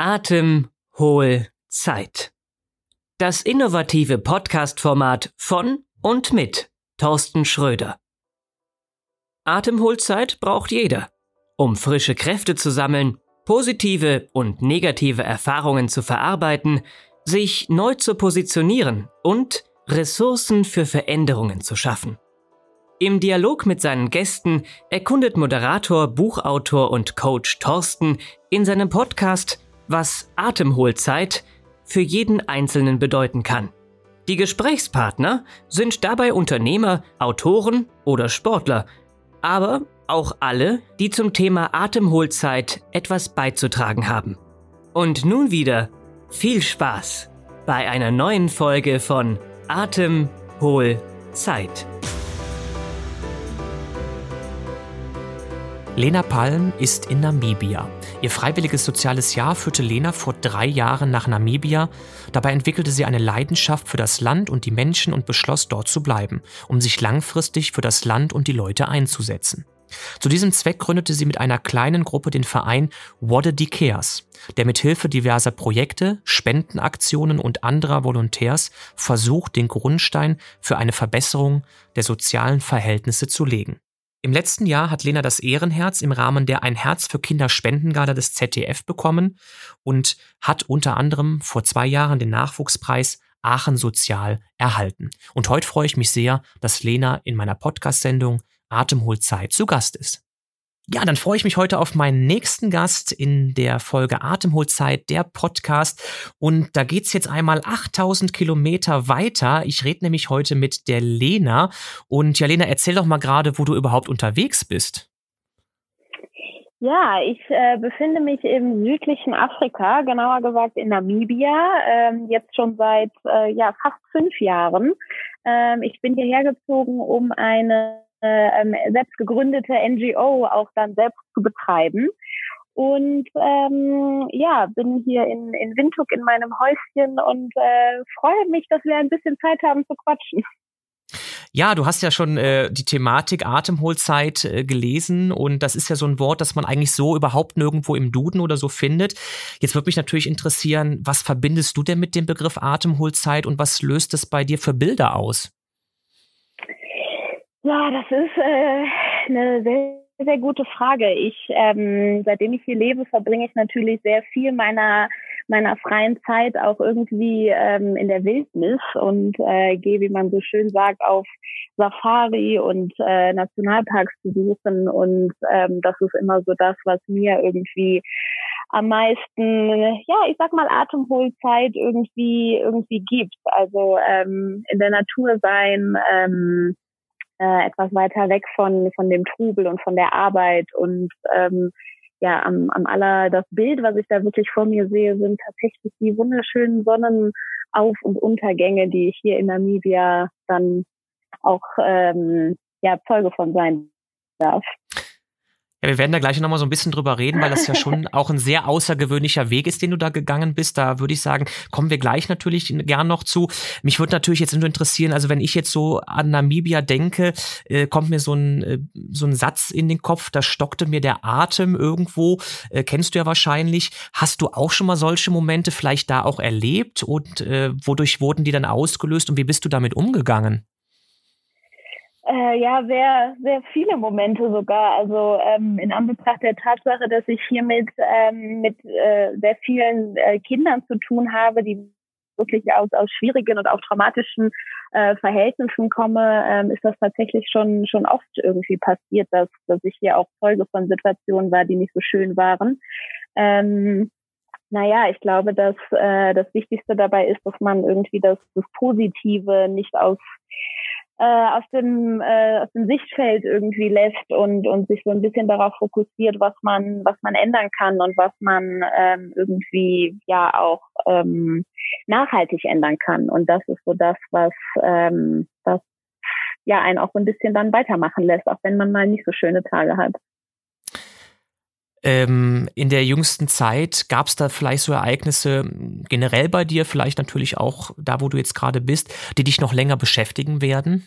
Atem, Hohl, Zeit. Das innovative Podcast-Format von und mit Thorsten Schröder. Atemholzeit braucht jeder, um frische Kräfte zu sammeln, positive und negative Erfahrungen zu verarbeiten, sich neu zu positionieren und Ressourcen für Veränderungen zu schaffen. Im Dialog mit seinen Gästen erkundet Moderator, Buchautor und Coach Thorsten in seinem Podcast was Atemholzeit für jeden Einzelnen bedeuten kann. Die Gesprächspartner sind dabei Unternehmer, Autoren oder Sportler, aber auch alle, die zum Thema Atemholzeit etwas beizutragen haben. Und nun wieder viel Spaß bei einer neuen Folge von Atemholzeit. Lena Palm ist in Namibia. Ihr freiwilliges soziales Jahr führte Lena vor drei Jahren nach Namibia. Dabei entwickelte sie eine Leidenschaft für das Land und die Menschen und beschloss, dort zu bleiben, um sich langfristig für das Land und die Leute einzusetzen. Zu diesem Zweck gründete sie mit einer kleinen Gruppe den Verein Wadedi Cares, der mit Hilfe diverser Projekte, Spendenaktionen und anderer Volontärs versucht, den Grundstein für eine Verbesserung der sozialen Verhältnisse zu legen. Im letzten Jahr hat Lena das Ehrenherz im Rahmen der Ein Herz für Kinder Spendengala des ZDF bekommen und hat unter anderem vor zwei Jahren den Nachwuchspreis Aachen Sozial erhalten. Und heute freue ich mich sehr, dass Lena in meiner Podcast-Sendung Atemholzeit zu Gast ist. Ja, dann freue ich mich heute auf meinen nächsten Gast in der Folge Atemholzeit, der Podcast. Und da geht's jetzt einmal 8000 Kilometer weiter. Ich rede nämlich heute mit der Lena. Und ja, Lena, erzähl doch mal gerade, wo du überhaupt unterwegs bist. Ja, ich äh, befinde mich im südlichen Afrika, genauer gesagt in Namibia, ähm, jetzt schon seit äh, ja, fast fünf Jahren. Ähm, ich bin hierher gezogen, um eine ähm, selbst gegründete NGO auch dann selbst zu betreiben. Und ähm, ja, bin hier in, in Windhoek in meinem Häuschen und äh, freue mich, dass wir ein bisschen Zeit haben zu quatschen. Ja, du hast ja schon äh, die Thematik Atemholzeit äh, gelesen und das ist ja so ein Wort, das man eigentlich so überhaupt nirgendwo im Duden oder so findet. Jetzt würde mich natürlich interessieren, was verbindest du denn mit dem Begriff Atemholzeit und was löst es bei dir für Bilder aus? Ja, das ist äh, eine sehr, sehr gute Frage. Ich, ähm, seitdem ich hier lebe, verbringe ich natürlich sehr viel meiner meiner freien Zeit auch irgendwie ähm, in der Wildnis und äh, gehe, wie man so schön sagt, auf Safari und äh, Nationalparks besuchen und ähm, das ist immer so das, was mir irgendwie am meisten, ja, ich sag mal Atemholzeit irgendwie irgendwie gibt. Also ähm, in der Natur sein. Ähm, äh, etwas weiter weg von, von dem Trubel und von der Arbeit und ähm, ja, am, am aller, das Bild, was ich da wirklich vor mir sehe, sind tatsächlich die wunderschönen Sonnenauf- und Untergänge, die ich hier in Namibia dann auch ähm, ja, Zeuge von sein darf. Ja, wir werden da gleich nochmal so ein bisschen drüber reden, weil das ja schon auch ein sehr außergewöhnlicher Weg ist, den du da gegangen bist. Da würde ich sagen, kommen wir gleich natürlich gern noch zu. Mich würde natürlich jetzt nur interessieren, also wenn ich jetzt so an Namibia denke, äh, kommt mir so ein, äh, so ein Satz in den Kopf, da stockte mir der Atem irgendwo. Äh, kennst du ja wahrscheinlich. Hast du auch schon mal solche Momente vielleicht da auch erlebt und äh, wodurch wurden die dann ausgelöst und wie bist du damit umgegangen? Äh, ja, sehr, sehr viele Momente sogar. Also ähm, in Anbetracht der Tatsache, dass ich hier mit, ähm, mit äh, sehr vielen äh, Kindern zu tun habe, die wirklich aus, aus schwierigen und auch traumatischen äh, Verhältnissen komme, ähm, ist das tatsächlich schon, schon oft irgendwie passiert, dass, dass ich hier auch Folge von Situationen war, die nicht so schön waren. Ähm, naja, ich glaube, dass äh, das Wichtigste dabei ist, dass man irgendwie das, das Positive nicht aus äh, aus dem äh, aus dem Sichtfeld irgendwie lässt und und sich so ein bisschen darauf fokussiert, was man was man ändern kann und was man ähm, irgendwie ja auch ähm, nachhaltig ändern kann. Und das ist so das, was ähm, was ja einen auch so ein bisschen dann weitermachen lässt, auch wenn man mal nicht so schöne Tage hat. Ähm, in der jüngsten Zeit gab es da vielleicht so Ereignisse generell bei dir, vielleicht natürlich auch da, wo du jetzt gerade bist, die dich noch länger beschäftigen werden?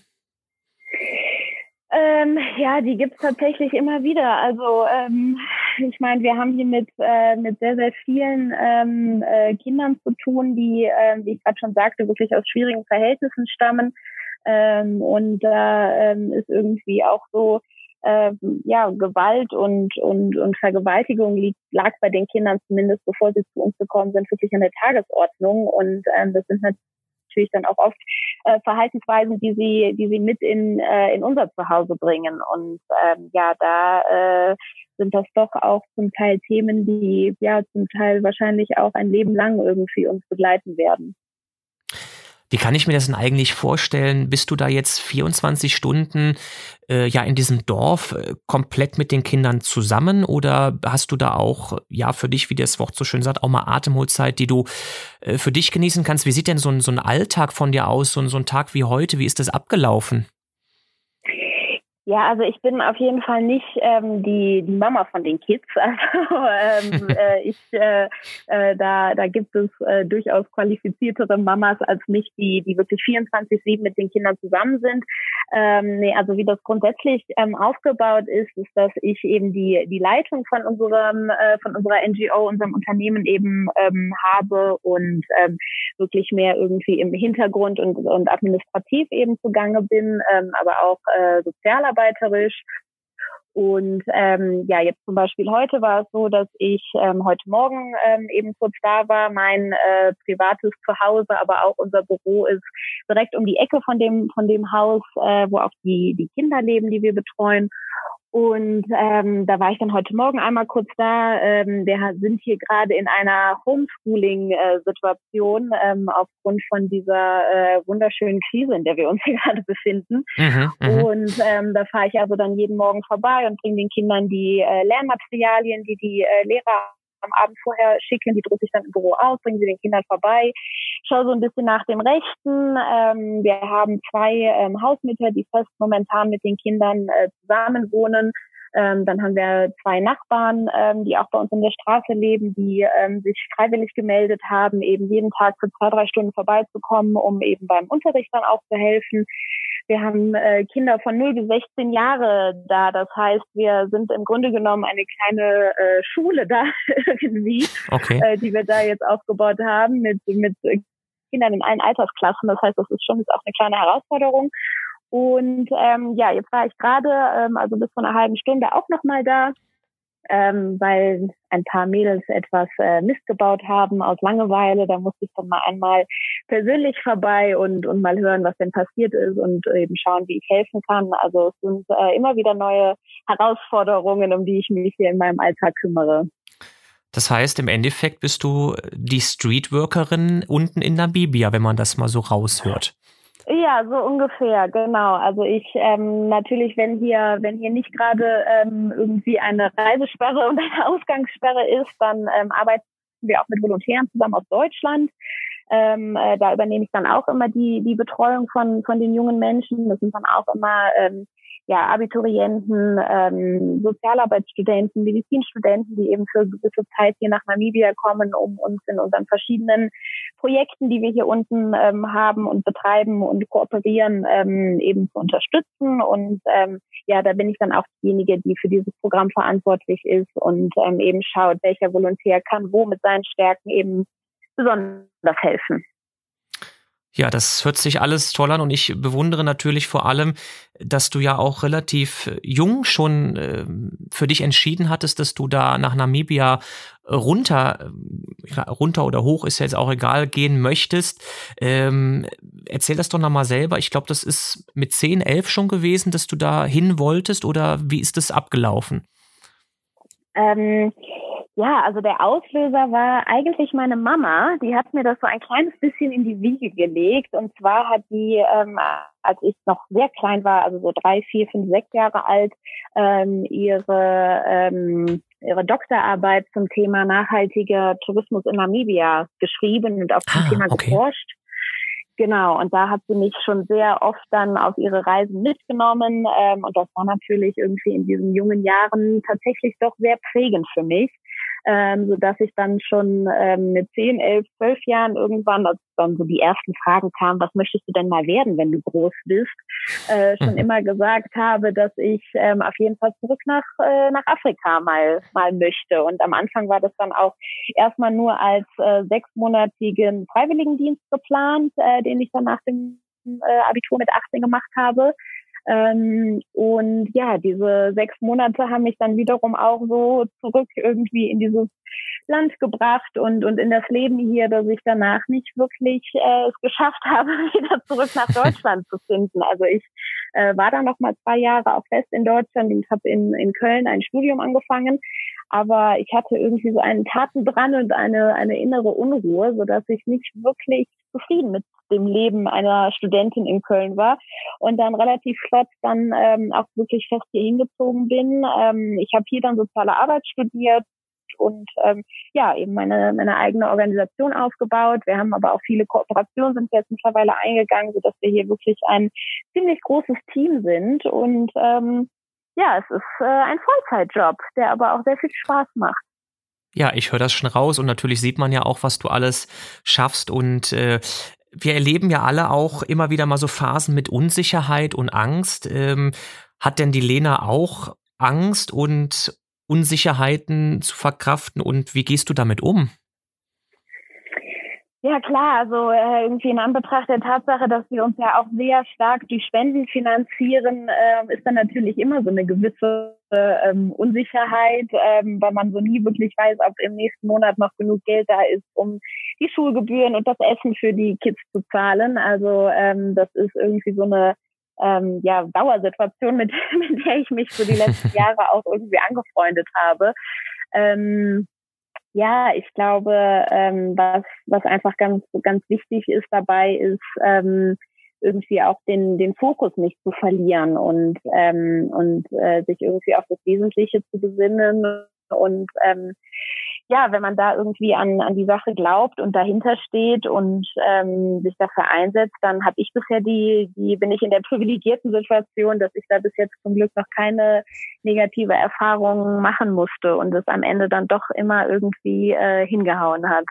Ähm, ja, die gibt's tatsächlich immer wieder. Also ähm, ich meine, wir haben hier mit, äh, mit sehr, sehr vielen ähm, äh, Kindern zu tun, die, äh, wie ich gerade schon sagte, wirklich aus schwierigen Verhältnissen stammen. Ähm, und da ähm, ist irgendwie auch so, äh, ja, Gewalt und, und, und Vergewaltigung liegt, lag bei den Kindern zumindest, bevor sie zu uns gekommen sind, wirklich an der Tagesordnung. Und ähm, das sind natürlich dann auch oft äh, Verhaltensweisen, die sie, die sie mit in, äh, in unser Zuhause bringen. Und ähm, ja, da äh, sind das doch auch zum Teil Themen, die ja zum Teil wahrscheinlich auch ein Leben lang irgendwie uns begleiten werden. Wie kann ich mir das denn eigentlich vorstellen? Bist du da jetzt 24 Stunden äh, ja in diesem Dorf äh, komplett mit den Kindern zusammen oder hast du da auch, ja, für dich, wie das Wort so schön sagt, auch mal Atemholzeit, die du äh, für dich genießen kannst? Wie sieht denn so ein, so ein Alltag von dir aus, so ein, so ein Tag wie heute? Wie ist das abgelaufen? Ja, also ich bin auf jeden Fall nicht ähm, die, die Mama von den Kids. Also ähm, äh, ich, äh, äh, da, da gibt es äh, durchaus qualifiziertere Mamas als mich, die, die wirklich 24-7 mit den Kindern zusammen sind. Ähm, nee, also wie das grundsätzlich ähm, aufgebaut ist, ist, dass ich eben die, die Leitung von unserem, äh, von unserer NGO, unserem Unternehmen eben ähm, habe und ähm, wirklich mehr irgendwie im Hintergrund und, und administrativ eben zugange bin, ähm, aber auch äh, sozialer mitarbeiterisch. Und ähm, ja, jetzt zum Beispiel heute war es so, dass ich ähm, heute Morgen ähm, eben kurz da war. Mein äh, privates Zuhause, aber auch unser Büro ist direkt um die Ecke von dem von dem Haus, äh, wo auch die die Kinder leben, die wir betreuen. Und ähm, da war ich dann heute Morgen einmal kurz da. Ähm, wir sind hier gerade in einer Homeschooling-Situation ähm, aufgrund von dieser äh, wunderschönen Krise, in der wir uns hier gerade befinden. Mhm, mhm, und ähm, da fahre ich also dann jeden Morgen vorbei und bringe den Kindern die äh, Lernmaterialien, die die äh, Lehrer am Abend vorher schicken, die drucke ich dann im Büro aus, bringen sie den Kindern vorbei, schaue so ein bisschen nach dem Rechten. Ähm, wir haben zwei ähm, Hausmütter, die fest momentan mit den Kindern äh, zusammen wohnen. Ähm, dann haben wir zwei Nachbarn, ähm, die auch bei uns in der Straße leben, die ähm, sich freiwillig gemeldet haben, eben jeden Tag für zwei, drei Stunden vorbeizukommen, um eben beim Unterricht dann auch zu helfen. Wir haben äh, Kinder von 0 bis 16 Jahre da. Das heißt, wir sind im Grunde genommen eine kleine äh, Schule da irgendwie, okay. äh, die wir da jetzt aufgebaut haben mit, mit Kindern in allen Altersklassen. Das heißt, das ist schon jetzt auch eine kleine Herausforderung. Und ähm, ja, jetzt war ich gerade, ähm, also bis vor einer halben Stunde auch nochmal da ähm, weil ein paar Mädels etwas äh, Mist gebaut haben aus Langeweile. Da musste ich dann mal einmal persönlich vorbei und, und mal hören, was denn passiert ist und eben schauen, wie ich helfen kann. Also es sind äh, immer wieder neue Herausforderungen, um die ich mich hier in meinem Alltag kümmere. Das heißt, im Endeffekt bist du die Streetworkerin unten in Namibia, wenn man das mal so raushört. Ja, so ungefähr, genau. Also ich ähm, natürlich, wenn hier, wenn hier nicht gerade ähm, irgendwie eine Reisesperre und eine Ausgangssperre ist, dann ähm, arbeiten wir auch mit Volontären zusammen aus Deutschland. Ähm, äh, da übernehme ich dann auch immer die die Betreuung von von den jungen Menschen. Das sind dann auch immer ähm, ja, Abiturienten, ähm, Sozialarbeitsstudenten, Medizinstudenten, die eben für gewisse Zeit hier nach Namibia kommen, um uns in unseren verschiedenen Projekten, die wir hier unten ähm, haben und betreiben und kooperieren, ähm, eben zu unterstützen. Und ähm, ja, da bin ich dann auch diejenige, die für dieses Programm verantwortlich ist und ähm, eben schaut, welcher Volontär kann wo mit seinen Stärken eben besonders helfen. Ja, das hört sich alles toll an und ich bewundere natürlich vor allem, dass du ja auch relativ jung schon äh, für dich entschieden hattest, dass du da nach Namibia runter, äh, runter oder hoch ist ja jetzt auch egal, gehen möchtest. Ähm, erzähl das doch nochmal selber. Ich glaube, das ist mit 10, 11 schon gewesen, dass du da hin wolltest oder wie ist das abgelaufen? Ähm, ja, also der Auslöser war eigentlich meine Mama. Die hat mir das so ein kleines bisschen in die Wiege gelegt. Und zwar hat die, ähm, als ich noch sehr klein war, also so drei, vier, fünf, sechs Jahre alt, ähm, ihre, ähm, ihre Doktorarbeit zum Thema nachhaltiger Tourismus in Namibia geschrieben und auf dem ah, Thema okay. geforscht. Genau, und da hat sie mich schon sehr oft dann auf ihre Reisen mitgenommen. Ähm, und das war natürlich irgendwie in diesen jungen Jahren tatsächlich doch sehr prägend für mich. Ähm, so dass ich dann schon ähm, mit zehn, elf, zwölf Jahren irgendwann, als dann so die ersten Fragen kamen, was möchtest du denn mal werden, wenn du groß bist, äh, schon mhm. immer gesagt habe, dass ich ähm, auf jeden Fall zurück nach äh, nach Afrika mal mal möchte. Und am Anfang war das dann auch erstmal nur als äh, sechsmonatigen Freiwilligendienst geplant, äh, den ich dann nach dem äh, Abitur mit 18 gemacht habe. Ähm, und ja, diese sechs Monate haben mich dann wiederum auch so zurück irgendwie in dieses Land gebracht und, und in das Leben hier, dass ich danach nicht wirklich äh, es geschafft habe, wieder zurück nach Deutschland zu finden. Also ich äh, war dann noch mal zwei Jahre auch fest in Deutschland und habe in, in Köln ein Studium angefangen. Aber ich hatte irgendwie so einen Tatendrang und eine, eine innere Unruhe, so dass ich nicht wirklich zufrieden mit dem Leben einer Studentin in Köln war und dann relativ flott dann ähm, auch wirklich fest hier hingezogen bin. Ähm, ich habe hier dann soziale Arbeit studiert und ähm, ja, eben meine, meine eigene Organisation aufgebaut. Wir haben aber auch viele Kooperationen sind jetzt mittlerweile eingegangen, sodass wir hier wirklich ein ziemlich großes Team sind. Und ähm, ja, es ist äh, ein Vollzeitjob, der aber auch sehr viel Spaß macht. Ja, ich höre das schon raus und natürlich sieht man ja auch, was du alles schaffst und äh, wir erleben ja alle auch immer wieder mal so Phasen mit Unsicherheit und Angst. Ähm, hat denn die Lena auch Angst und Unsicherheiten zu verkraften und wie gehst du damit um? Ja klar, also äh, irgendwie in Anbetracht der Tatsache, dass wir uns ja auch sehr stark durch Spenden finanzieren, äh, ist dann natürlich immer so eine gewisse ähm, Unsicherheit, ähm, weil man so nie wirklich weiß, ob im nächsten Monat noch genug Geld da ist, um die Schulgebühren und das Essen für die Kids zu zahlen. Also ähm, das ist irgendwie so eine ähm, ja, Dauersituation, mit, mit der ich mich so die letzten Jahre auch irgendwie angefreundet habe. Ähm, ja, ich glaube, ähm, was, was einfach ganz, ganz wichtig ist dabei, ist ähm, irgendwie auch den, den Fokus nicht zu verlieren und, ähm, und äh, sich irgendwie auf das Wesentliche zu besinnen und ähm, ja, wenn man da irgendwie an, an die Sache glaubt und dahinter steht und ähm, sich dafür einsetzt, dann habe ich bisher die, die, bin ich in der privilegierten Situation, dass ich da bis jetzt zum Glück noch keine negative Erfahrung machen musste und es am Ende dann doch immer irgendwie äh, hingehauen hat.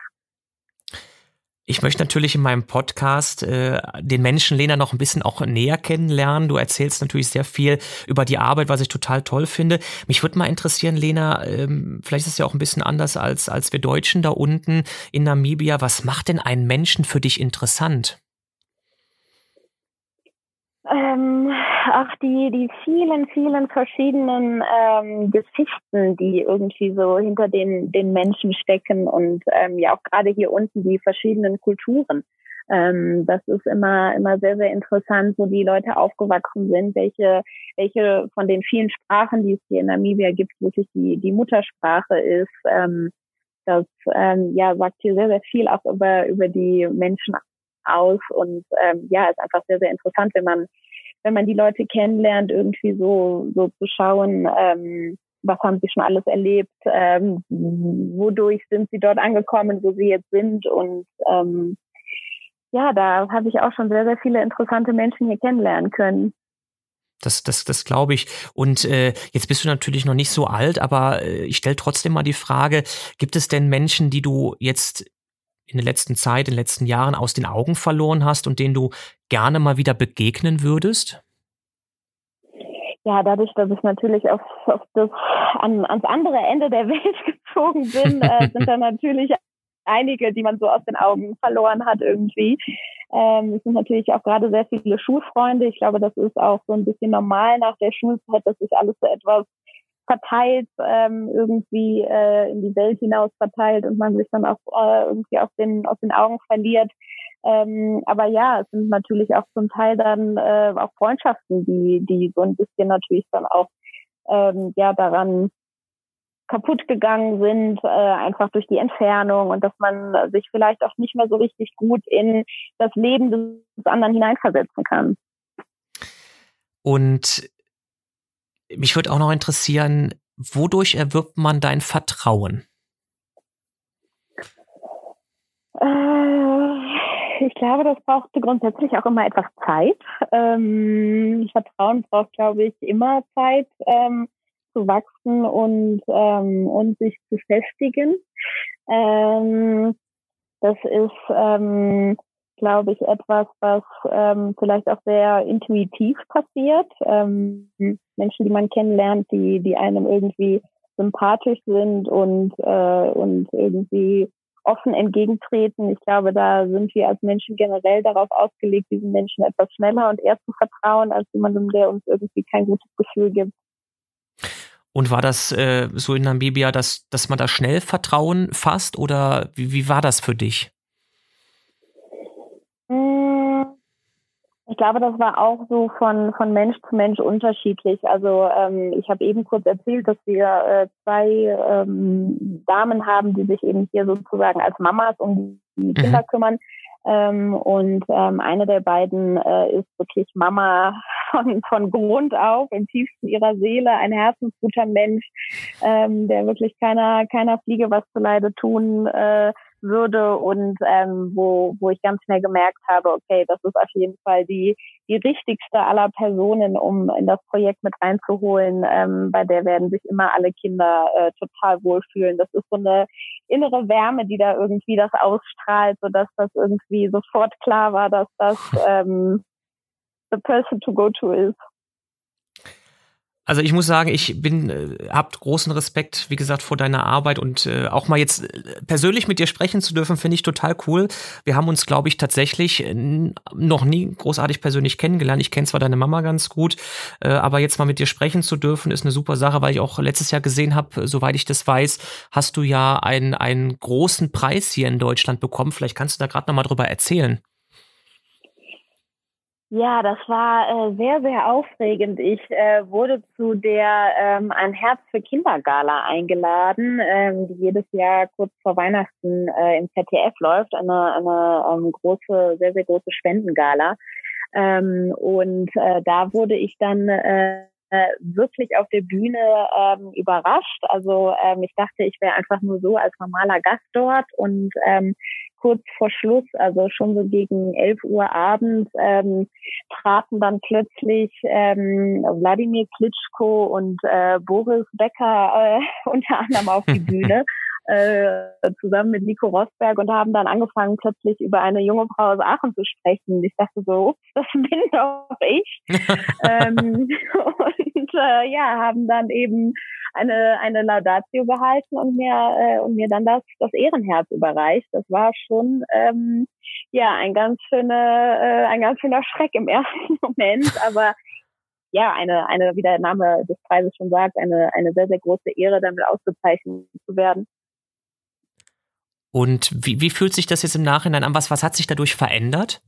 Ich möchte natürlich in meinem Podcast äh, den Menschen Lena noch ein bisschen auch näher kennenlernen. Du erzählst natürlich sehr viel über die Arbeit, was ich total toll finde. Mich würde mal interessieren, Lena, ähm, vielleicht ist es ja auch ein bisschen anders als, als wir Deutschen da unten in Namibia. Was macht denn einen Menschen für dich interessant? Ähm, auch die, die vielen, vielen verschiedenen ähm, Geschichten, die irgendwie so hinter den, den Menschen stecken und ähm, ja auch gerade hier unten die verschiedenen Kulturen. Ähm, das ist immer, immer sehr, sehr interessant, wo die Leute aufgewachsen sind, welche, welche von den vielen Sprachen, die es hier in Namibia gibt, wirklich die, die Muttersprache ist. Ähm, das ähm, ja, sagt hier sehr, sehr viel auch über, über die Menschen aus und ähm, ja, ist einfach sehr, sehr interessant, wenn man, wenn man die Leute kennenlernt, irgendwie so, so zu schauen, ähm, was haben sie schon alles erlebt, ähm, wodurch sind sie dort angekommen, wo sie jetzt sind und ähm, ja, da habe ich auch schon sehr, sehr viele interessante Menschen hier kennenlernen können. Das, das, das glaube ich. Und äh, jetzt bist du natürlich noch nicht so alt, aber äh, ich stelle trotzdem mal die Frage, gibt es denn Menschen, die du jetzt in der letzten Zeit, in den letzten Jahren aus den Augen verloren hast und denen du gerne mal wieder begegnen würdest? Ja, dadurch, dass ich natürlich auf, auf das, an, ans andere Ende der Welt gezogen bin, äh, sind da natürlich einige, die man so aus den Augen verloren hat irgendwie. Ähm, es sind natürlich auch gerade sehr viele Schulfreunde. Ich glaube, das ist auch so ein bisschen normal nach der Schulzeit, dass sich alles so etwas verteilt, ähm, irgendwie äh, in die Welt hinaus verteilt und man sich dann auch äh, irgendwie aus den, aus den Augen verliert. Ähm, aber ja, es sind natürlich auch zum Teil dann äh, auch Freundschaften, die, die so ein bisschen natürlich dann auch ähm, ja daran kaputt gegangen sind, äh, einfach durch die Entfernung und dass man sich vielleicht auch nicht mehr so richtig gut in das Leben des anderen hineinversetzen kann. Und mich würde auch noch interessieren, wodurch erwirbt man dein Vertrauen? Äh, ich glaube, das braucht grundsätzlich auch immer etwas Zeit. Ähm, Vertrauen braucht, glaube ich, immer Zeit. Ähm, zu wachsen und, ähm, und sich zu festigen. Ähm, das ist, ähm, glaube ich, etwas, was ähm, vielleicht auch sehr intuitiv passiert. Ähm, Menschen, die man kennenlernt, die, die einem irgendwie sympathisch sind und, äh, und irgendwie offen entgegentreten. Ich glaube, da sind wir als Menschen generell darauf ausgelegt, diesen Menschen etwas schneller und eher zu vertrauen, als jemandem, der uns irgendwie kein gutes Gefühl gibt. Und war das äh, so in Namibia, dass, dass man da schnell Vertrauen fasst oder wie, wie war das für dich? Hm, ich glaube, das war auch so von, von Mensch zu Mensch unterschiedlich. Also ähm, ich habe eben kurz erzählt, dass wir äh, zwei ähm, Damen haben, die sich eben hier sozusagen als Mamas um die mhm. Kinder kümmern. Ähm, und ähm, eine der beiden äh, ist wirklich Mama von, von Grund auf, im tiefsten ihrer Seele, ein herzensguter Mensch, ähm, der wirklich keiner, keiner Fliege was zu Leide tun äh, würde und ähm, wo, wo ich ganz schnell gemerkt habe, okay, das ist auf jeden Fall die, die richtigste aller Personen, um in das Projekt mit reinzuholen. Ähm, bei der werden sich immer alle Kinder äh, total wohlfühlen. Das ist so eine innere Wärme, die da irgendwie das ausstrahlt, sodass das irgendwie sofort klar war, dass das ähm, the person to go to ist. Also ich muss sagen, ich bin, äh, habt großen Respekt, wie gesagt, vor deiner Arbeit und äh, auch mal jetzt äh, persönlich mit dir sprechen zu dürfen, finde ich total cool. Wir haben uns, glaube ich, tatsächlich äh, noch nie großartig persönlich kennengelernt. Ich kenne zwar deine Mama ganz gut, äh, aber jetzt mal mit dir sprechen zu dürfen, ist eine super Sache, weil ich auch letztes Jahr gesehen habe, soweit ich das weiß, hast du ja einen, einen großen Preis hier in Deutschland bekommen. Vielleicht kannst du da gerade noch mal drüber erzählen. Ja, das war äh, sehr, sehr aufregend. Ich äh, wurde zu der ähm, Ein Herz für Kindergala eingeladen, ähm, die jedes Jahr kurz vor Weihnachten äh, im ZDF läuft. Eine, eine ähm, große, sehr, sehr große Spendengala. Ähm, und äh, da wurde ich dann äh, wirklich auf der Bühne ähm, überrascht. Also ähm, ich dachte, ich wäre einfach nur so als normaler Gast dort und ähm, kurz vor Schluss, also schon so gegen 11 Uhr abends, ähm, traten dann plötzlich ähm, Wladimir Klitschko und äh, Boris Becker äh, unter anderem auf die Bühne. Äh, zusammen mit Nico Rosberg und haben dann angefangen, plötzlich über eine junge Frau aus Aachen zu sprechen. Ich dachte so, das bin doch ich. ähm, und äh, ja, haben dann eben eine, eine Laudatio gehalten und mir, äh, und mir dann das, das Ehrenherz überreicht. Das war schon, ähm, ja, ein ganz schöner, äh, ein ganz schöner Schreck im ersten Moment, aber ja, eine, eine, wie der Name des Preises schon sagt, eine, eine sehr, sehr große Ehre, damit ausgezeichnet zu werden. Und wie, wie fühlt sich das jetzt im Nachhinein an? Was, was hat sich dadurch verändert?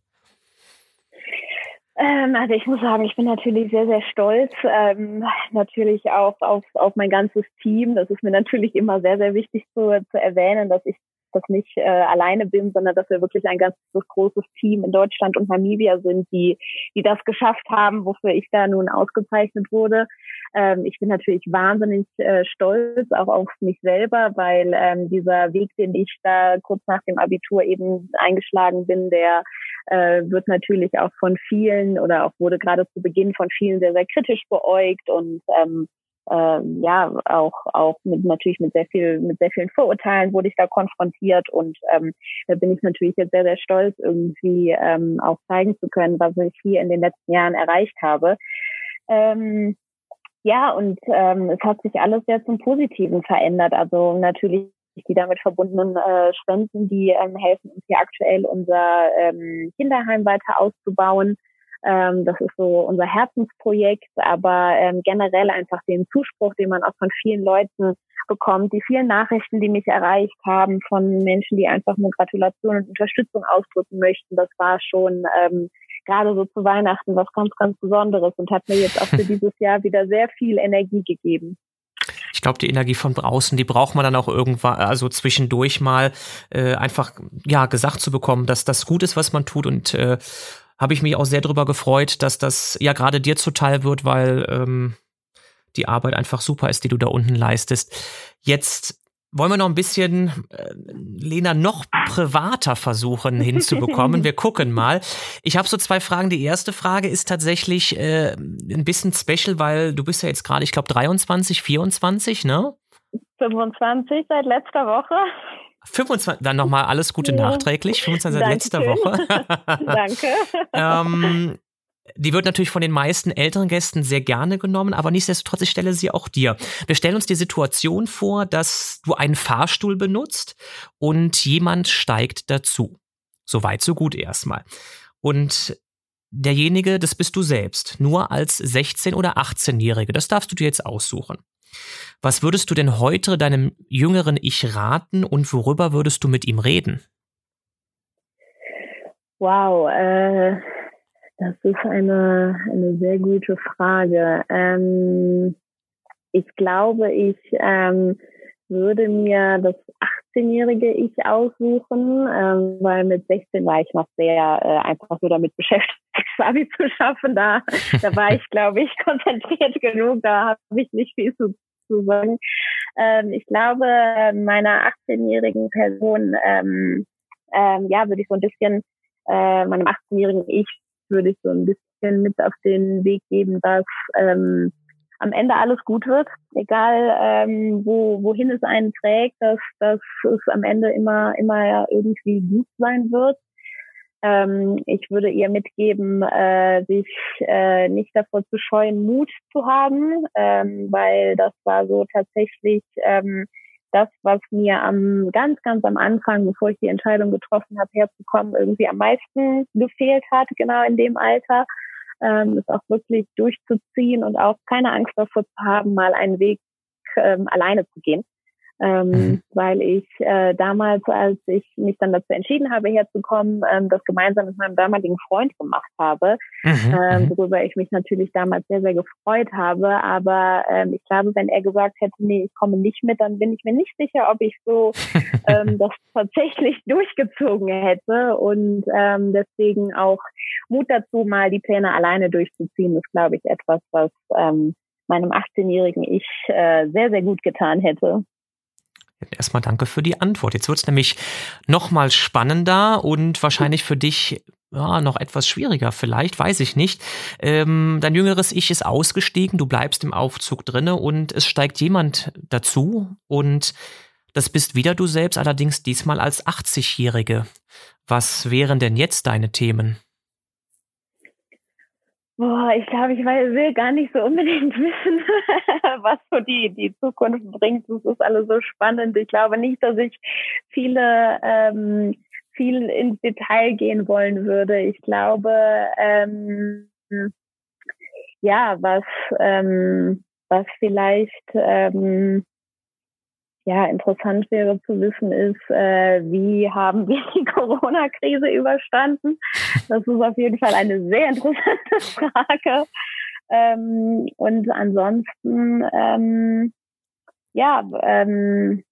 Ähm, also ich muss sagen, ich bin natürlich sehr, sehr stolz. Ähm, natürlich auch auf, auf mein ganzes Team. Das ist mir natürlich immer sehr, sehr wichtig zu, zu erwähnen, dass ich das nicht äh, alleine bin, sondern dass wir wirklich ein ganz großes Team in Deutschland und Namibia sind, die, die das geschafft haben, wofür ich da nun ausgezeichnet wurde. Ähm, ich bin natürlich wahnsinnig äh, stolz auch auf mich selber, weil ähm, dieser Weg, den ich da kurz nach dem Abitur eben eingeschlagen bin, der äh, wird natürlich auch von vielen oder auch wurde gerade zu Beginn von vielen sehr, sehr kritisch beäugt und ähm, ähm, ja auch auch mit natürlich mit sehr viel mit sehr vielen Vorurteilen wurde ich da konfrontiert und ähm, da bin ich natürlich jetzt sehr sehr stolz irgendwie ähm, auch zeigen zu können, was ich hier in den letzten Jahren erreicht habe. Ähm, ja und ähm, es hat sich alles sehr zum Positiven verändert. Also natürlich die damit verbundenen äh, Spenden, die ähm, helfen uns hier aktuell unser ähm, Kinderheim weiter auszubauen. Ähm, das ist so unser Herzensprojekt, aber ähm, generell einfach den Zuspruch, den man auch von vielen Leuten bekommt, die vielen Nachrichten, die mich erreicht haben von Menschen, die einfach nur Gratulation und Unterstützung ausdrücken möchten, das war schon ähm, gerade so zu Weihnachten was ganz, ganz Besonderes und hat mir jetzt auch für dieses Jahr wieder sehr viel Energie gegeben. Ich glaube, die Energie von draußen, die braucht man dann auch irgendwann, also zwischendurch mal äh, einfach ja gesagt zu bekommen, dass das gut ist, was man tut und äh, habe ich mich auch sehr darüber gefreut, dass das ja gerade dir zuteil wird, weil ähm, die Arbeit einfach super ist, die du da unten leistest. Jetzt wollen wir noch ein bisschen äh, Lena noch privater versuchen hinzubekommen. Wir gucken mal. Ich habe so zwei Fragen. Die erste Frage ist tatsächlich äh, ein bisschen special, weil du bist ja jetzt gerade, ich glaube, 23, 24, ne? 25 seit letzter Woche. 25, dann nochmal alles Gute nachträglich. 25 seit letzter Woche. Danke. ähm, die wird natürlich von den meisten älteren Gästen sehr gerne genommen, aber nichtsdestotrotz, ich stelle sie auch dir. Wir stellen uns die Situation vor, dass du einen Fahrstuhl benutzt und jemand steigt dazu. So weit, so gut erstmal. Und derjenige, das bist du selbst, nur als 16- oder 18-Jährige. Das darfst du dir jetzt aussuchen. Was würdest du denn heute deinem jüngeren Ich raten und worüber würdest du mit ihm reden? Wow, äh, das ist eine, eine sehr gute Frage. Ähm, ich glaube, ich ähm, würde mir das 18-jährige Ich aussuchen, ähm, weil mit 16 war ich noch sehr äh, einfach nur damit beschäftigt, das zu schaffen. Da, da war ich, glaube ich, konzentriert genug. Da habe ich nicht viel zu, zu sagen. Ähm, ich glaube, meiner 18-jährigen Person, ähm, ähm, ja, würde ich so ein bisschen äh, meinem 18-jährigen Ich würde ich so ein bisschen mit auf den Weg geben, dass ähm, am Ende alles gut wird, egal ähm, wo, wohin es einen trägt, dass, dass es am Ende immer, immer irgendwie gut sein wird. Ähm, ich würde ihr mitgeben, äh, sich äh, nicht davor zu scheuen, Mut zu haben, ähm, weil das war so tatsächlich ähm, das, was mir am ganz, ganz am Anfang, bevor ich die Entscheidung getroffen habe, herzukommen, irgendwie am meisten gefehlt hat, genau in dem Alter, ähm, ist auch wirklich durchzuziehen und auch keine Angst davor zu haben, mal einen Weg ähm, alleine zu gehen ähm, mhm. weil ich äh, damals, als ich mich dann dazu entschieden habe, herzukommen, ähm, das gemeinsam mit meinem damaligen Freund gemacht habe, mhm. ähm, mhm. worüber ich mich natürlich damals sehr, sehr gefreut habe. Aber ähm, ich glaube, wenn er gesagt hätte, nee, ich komme nicht mit, dann bin ich mir nicht sicher, ob ich so ähm, das tatsächlich durchgezogen hätte. Und ähm, deswegen auch Mut dazu, mal die Pläne alleine durchzuziehen, ist, glaube ich, etwas, was ähm, meinem 18-jährigen Ich äh, sehr, sehr gut getan hätte. Erstmal danke für die Antwort. Jetzt wird es nämlich nochmal spannender und wahrscheinlich für dich ja, noch etwas schwieriger, vielleicht, weiß ich nicht. Ähm, dein jüngeres Ich ist ausgestiegen, du bleibst im Aufzug drinne und es steigt jemand dazu und das bist wieder du selbst, allerdings diesmal als 80-Jährige. Was wären denn jetzt deine Themen? Boah, ich glaube, ich will gar nicht so unbedingt wissen, was so die, die Zukunft bringt. Das ist alles so spannend. Ich glaube nicht, dass ich viele ähm, viel ins Detail gehen wollen würde. Ich glaube, ähm, ja, was ähm, was vielleicht ähm, ja, interessant wäre zu wissen, ist, äh, wie haben wir die Corona-Krise überstanden? Das ist auf jeden Fall eine sehr interessante Frage. Ähm, und ansonsten, ähm, ja, ähm,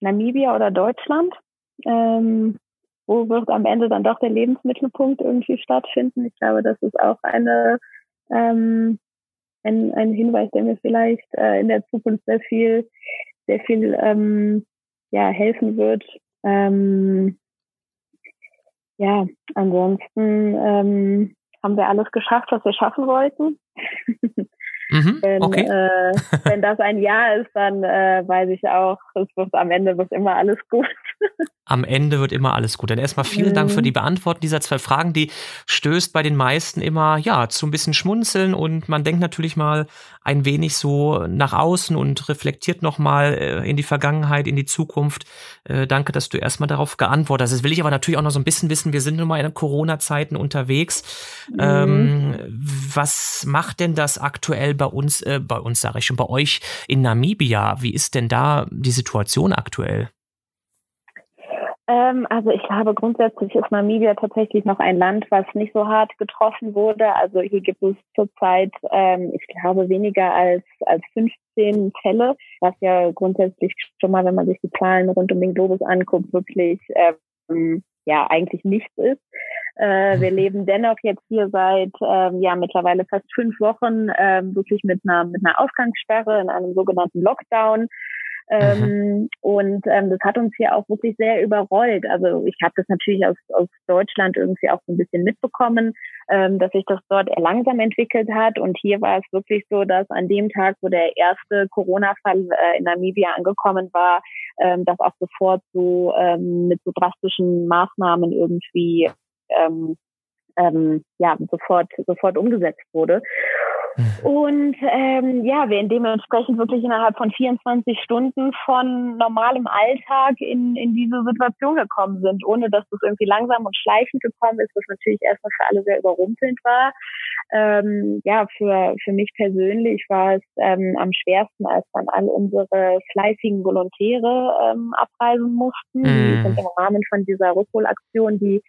Namibia oder Deutschland, ähm, wo wird am Ende dann doch der Lebensmittelpunkt irgendwie stattfinden? Ich glaube, das ist auch eine, ähm, ein, ein Hinweis, der mir vielleicht äh, in der Zukunft sehr viel sehr viel ähm, ja, helfen wird. Ähm, ja, ansonsten ähm, haben wir alles geschafft, was wir schaffen wollten. Mhm, wenn, okay. äh, wenn das ein Ja ist, dann äh, weiß ich auch, es wird am Ende wird immer alles gut. Am Ende wird immer alles gut. Dann erstmal vielen mhm. Dank für die Beantwortung dieser zwei Fragen. Die stößt bei den meisten immer ja zu ein bisschen Schmunzeln und man denkt natürlich mal ein wenig so nach außen und reflektiert nochmal äh, in die Vergangenheit, in die Zukunft. Äh, danke, dass du erstmal darauf geantwortet hast. Jetzt will ich aber natürlich auch noch so ein bisschen wissen, wir sind nun mal in Corona-Zeiten unterwegs. Mhm. Ähm, was macht denn das aktuell bei uns, äh, bei uns sage ich schon, bei euch in Namibia? Wie ist denn da die Situation aktuell? Ähm, also ich glaube, grundsätzlich ist Namibia tatsächlich noch ein Land, was nicht so hart getroffen wurde. Also hier gibt es zurzeit, ähm, ich glaube, weniger als, als 15 Fälle, was ja grundsätzlich schon mal, wenn man sich die Zahlen rund um den Globus anguckt, wirklich ähm, ja eigentlich nichts ist. Äh, wir leben dennoch jetzt hier seit ähm, ja mittlerweile fast fünf Wochen ähm, wirklich mit einer mit einer Ausgangssperre in einem sogenannten Lockdown Ähm, mhm. Und ähm, das hat uns hier auch wirklich sehr überrollt. Also ich habe das natürlich aus, aus Deutschland irgendwie auch so ein bisschen mitbekommen, ähm, dass sich das dort langsam entwickelt hat. Und hier war es wirklich so, dass an dem Tag, wo der erste Corona-Fall äh, in Namibia angekommen war, ähm, das auch sofort so ähm, mit so drastischen Maßnahmen irgendwie ähm, ähm, ja sofort sofort umgesetzt wurde. Mhm. Und ähm, ja, wir dementsprechend wirklich innerhalb von 24 Stunden von normalem Alltag in, in diese Situation gekommen sind, ohne dass das irgendwie langsam und schleichend gekommen ist, was natürlich erstmal für alle sehr überrumpelnd war. Ähm, ja, für, für mich persönlich war es ähm, am schwersten, als dann all unsere fleißigen Volontäre ähm, abreisen mussten. Die mhm. sind im Rahmen von dieser Rückholaktion, die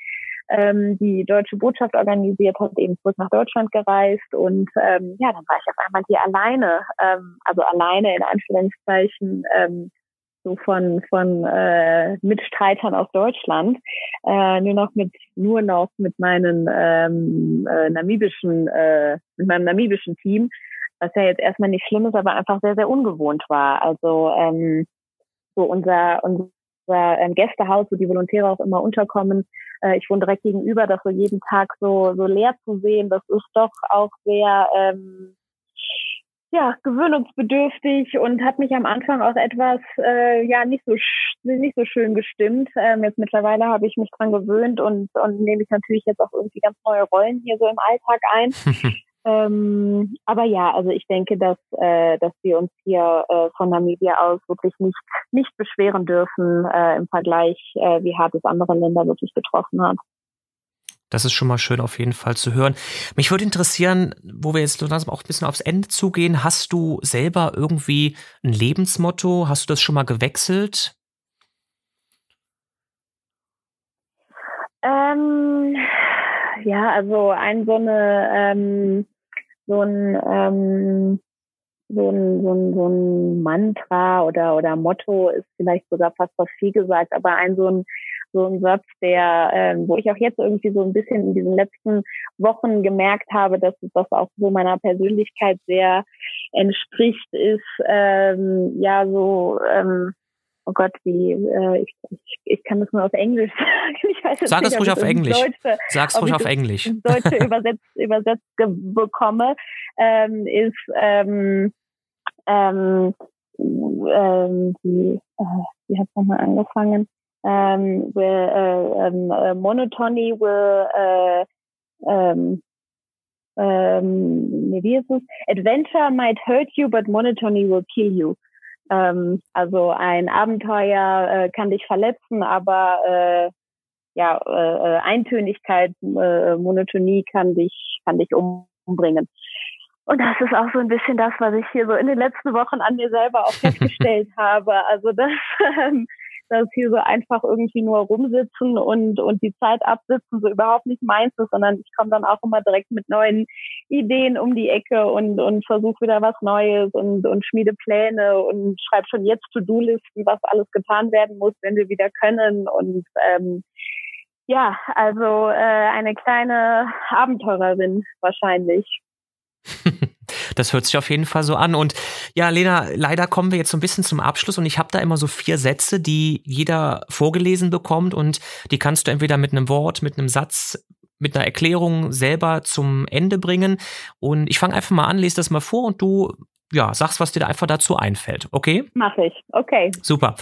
ähm, die deutsche Botschaft organisiert hat, eben zurück nach Deutschland gereist und ähm, ja, dann war ich auf einmal hier alleine, ähm, also alleine in Anführungszeichen, ähm, so von von äh, Mitstreitern aus Deutschland, äh, nur noch mit nur noch mit meinen ähm, äh, namibischen äh, mit meinem namibischen Team, was ja jetzt erstmal nicht schlimm ist, aber einfach sehr sehr ungewohnt war. Also ähm, so unser unser ähm, Gästehaus, wo die Volontäre auch immer unterkommen. Äh, ich wohne direkt gegenüber, das so jeden Tag so, so leer zu sehen, das ist doch auch sehr, ähm, ja, gewöhnungsbedürftig und hat mich am Anfang auch etwas, äh, ja, nicht so, nicht so schön gestimmt. Ähm, jetzt mittlerweile habe ich mich dran gewöhnt und, und nehme ich natürlich jetzt auch irgendwie ganz neue Rollen hier so im Alltag ein. Ähm, aber ja, also ich denke, dass, äh, dass wir uns hier äh, von Namibia aus wirklich nicht, nicht beschweren dürfen äh, im Vergleich, äh, wie hart es andere Länder wirklich getroffen hat. Das ist schon mal schön auf jeden Fall zu hören. Mich würde interessieren, wo wir jetzt langsam auch ein bisschen aufs Ende zugehen, hast du selber irgendwie ein Lebensmotto? Hast du das schon mal gewechselt? Ähm, ja, also ein so eine ähm, so ein, ähm, so ein, so ein, so ein Mantra oder, oder Motto ist vielleicht sogar fast was viel gesagt, aber ein so ein, so ein Satz, der, ähm, wo ich auch jetzt irgendwie so ein bisschen in diesen letzten Wochen gemerkt habe, dass es das auch so meiner Persönlichkeit sehr entspricht, ist ähm, ja so ähm, oh Gott, wie, äh, ich, ich, ich kann das nur auf Englisch sagen. Sag es ruhig auf Englisch. Deutsche, Sag's ruhig auf Englisch. Deutsche übersetzt, übersetzt bekomme, ähm, ist, ähm, ähm, ähm, wie, äh, wie hat es nochmal angefangen? Ähm, will, äh, ähm, uh, monotony will, äh, ähm, ähm, wie ist es? Adventure might hurt you, but monotony will kill you. Ähm, also ein Abenteuer äh, kann dich verletzen, aber äh, ja, äh, Eintönigkeit, äh, Monotonie kann dich, kann dich umbringen. Und das ist auch so ein bisschen das, was ich hier so in den letzten Wochen an mir selber auch festgestellt habe. Also das ähm, dass hier so einfach irgendwie nur rumsitzen und, und die Zeit absitzen, so überhaupt nicht meins ist, sondern ich komme dann auch immer direkt mit neuen Ideen um die Ecke und, und versuche wieder was Neues und, und schmiede Pläne und schreibe schon jetzt To-Do-Listen, was alles getan werden muss, wenn wir wieder können. Und ähm, ja, also äh, eine kleine Abenteurerin wahrscheinlich. Das hört sich auf jeden Fall so an. Und ja, Lena, leider kommen wir jetzt so ein bisschen zum Abschluss und ich habe da immer so vier Sätze, die jeder vorgelesen bekommt und die kannst du entweder mit einem Wort, mit einem Satz, mit einer Erklärung selber zum Ende bringen. Und ich fange einfach mal an, lese das mal vor und du ja, sagst, was dir da einfach dazu einfällt, okay? Mach ich, okay. Super.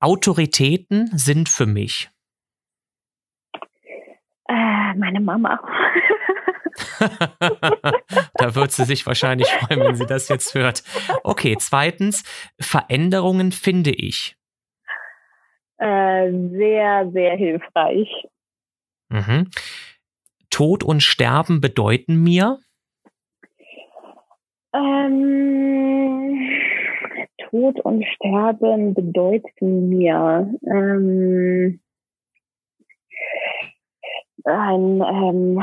Autoritäten sind für mich. Äh, meine Mama. da wird sie sich wahrscheinlich freuen, wenn sie das jetzt hört. Okay, zweitens, Veränderungen finde ich. Äh, sehr, sehr hilfreich. Mhm. Tod und Sterben bedeuten mir? Ähm, Tod und Sterben bedeuten mir ähm, ein ähm,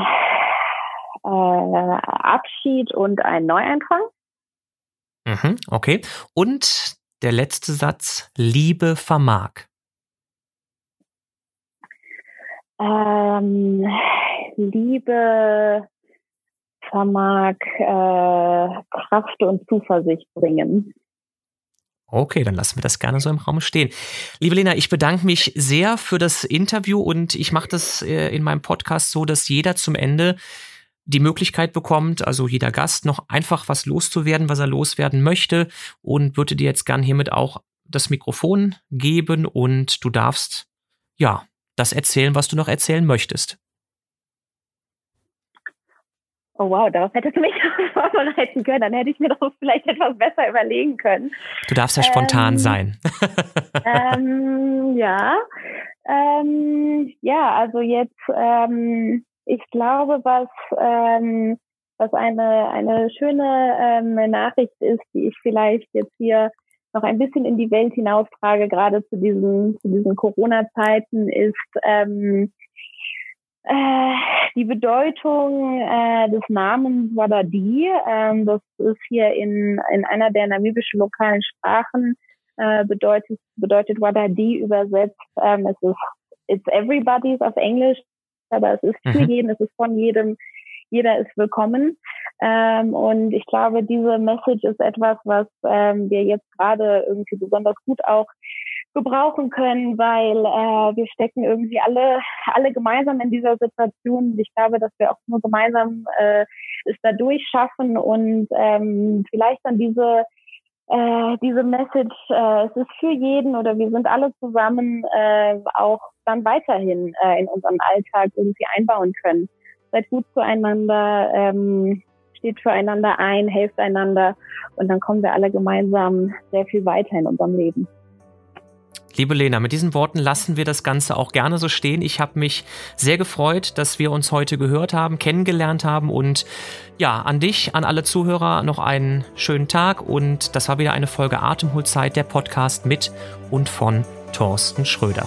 äh, Abschied und ein Neuanfang. Mhm, okay. Und der letzte Satz, Liebe vermag. Ähm, Liebe vermag äh, Kraft und Zuversicht bringen. Okay, dann lassen wir das gerne so im Raum stehen. Liebe Lena, ich bedanke mich sehr für das Interview und ich mache das äh, in meinem Podcast so, dass jeder zum Ende die Möglichkeit bekommt, also jeder Gast noch einfach was loszuwerden, was er loswerden möchte und würde dir jetzt gern hiermit auch das Mikrofon geben und du darfst ja das erzählen, was du noch erzählen möchtest. Oh wow, darauf hättest du mich vorbereiten können. Dann hätte ich mir doch vielleicht etwas besser überlegen können. Du darfst ja spontan ähm, sein. ähm, ja, ähm, ja, also jetzt, ähm, ich glaube, was ähm, was eine eine schöne ähm, Nachricht ist, die ich vielleicht jetzt hier noch ein bisschen in die Welt hinaustrage, gerade zu diesen zu diesen Corona-Zeiten, ist ähm, äh, die Bedeutung äh, des Namens Wadadi, ähm, das ist hier in, in einer der namibischen lokalen Sprachen, äh, bedeutet, bedeutet Wadadi übersetzt, ähm, es ist it's everybody's auf Englisch, aber es ist für mhm. jeden, es ist von jedem, jeder ist willkommen. Ähm, und ich glaube, diese Message ist etwas, was ähm, wir jetzt gerade irgendwie besonders gut auch gebrauchen können, weil äh, wir stecken irgendwie alle alle gemeinsam in dieser Situation. Ich glaube, dass wir auch nur gemeinsam äh, es da durchschaffen und ähm, vielleicht dann diese äh, diese Message, äh, es ist für jeden oder wir sind alle zusammen äh, auch dann weiterhin äh, in unseren Alltag irgendwie einbauen können. Seid gut zueinander, ähm, steht füreinander ein, helft einander und dann kommen wir alle gemeinsam sehr viel weiter in unserem Leben. Liebe Lena, mit diesen Worten lassen wir das Ganze auch gerne so stehen. Ich habe mich sehr gefreut, dass wir uns heute gehört haben, kennengelernt haben und ja, an dich, an alle Zuhörer noch einen schönen Tag und das war wieder eine Folge Atemholzeit, der Podcast mit und von Thorsten Schröder.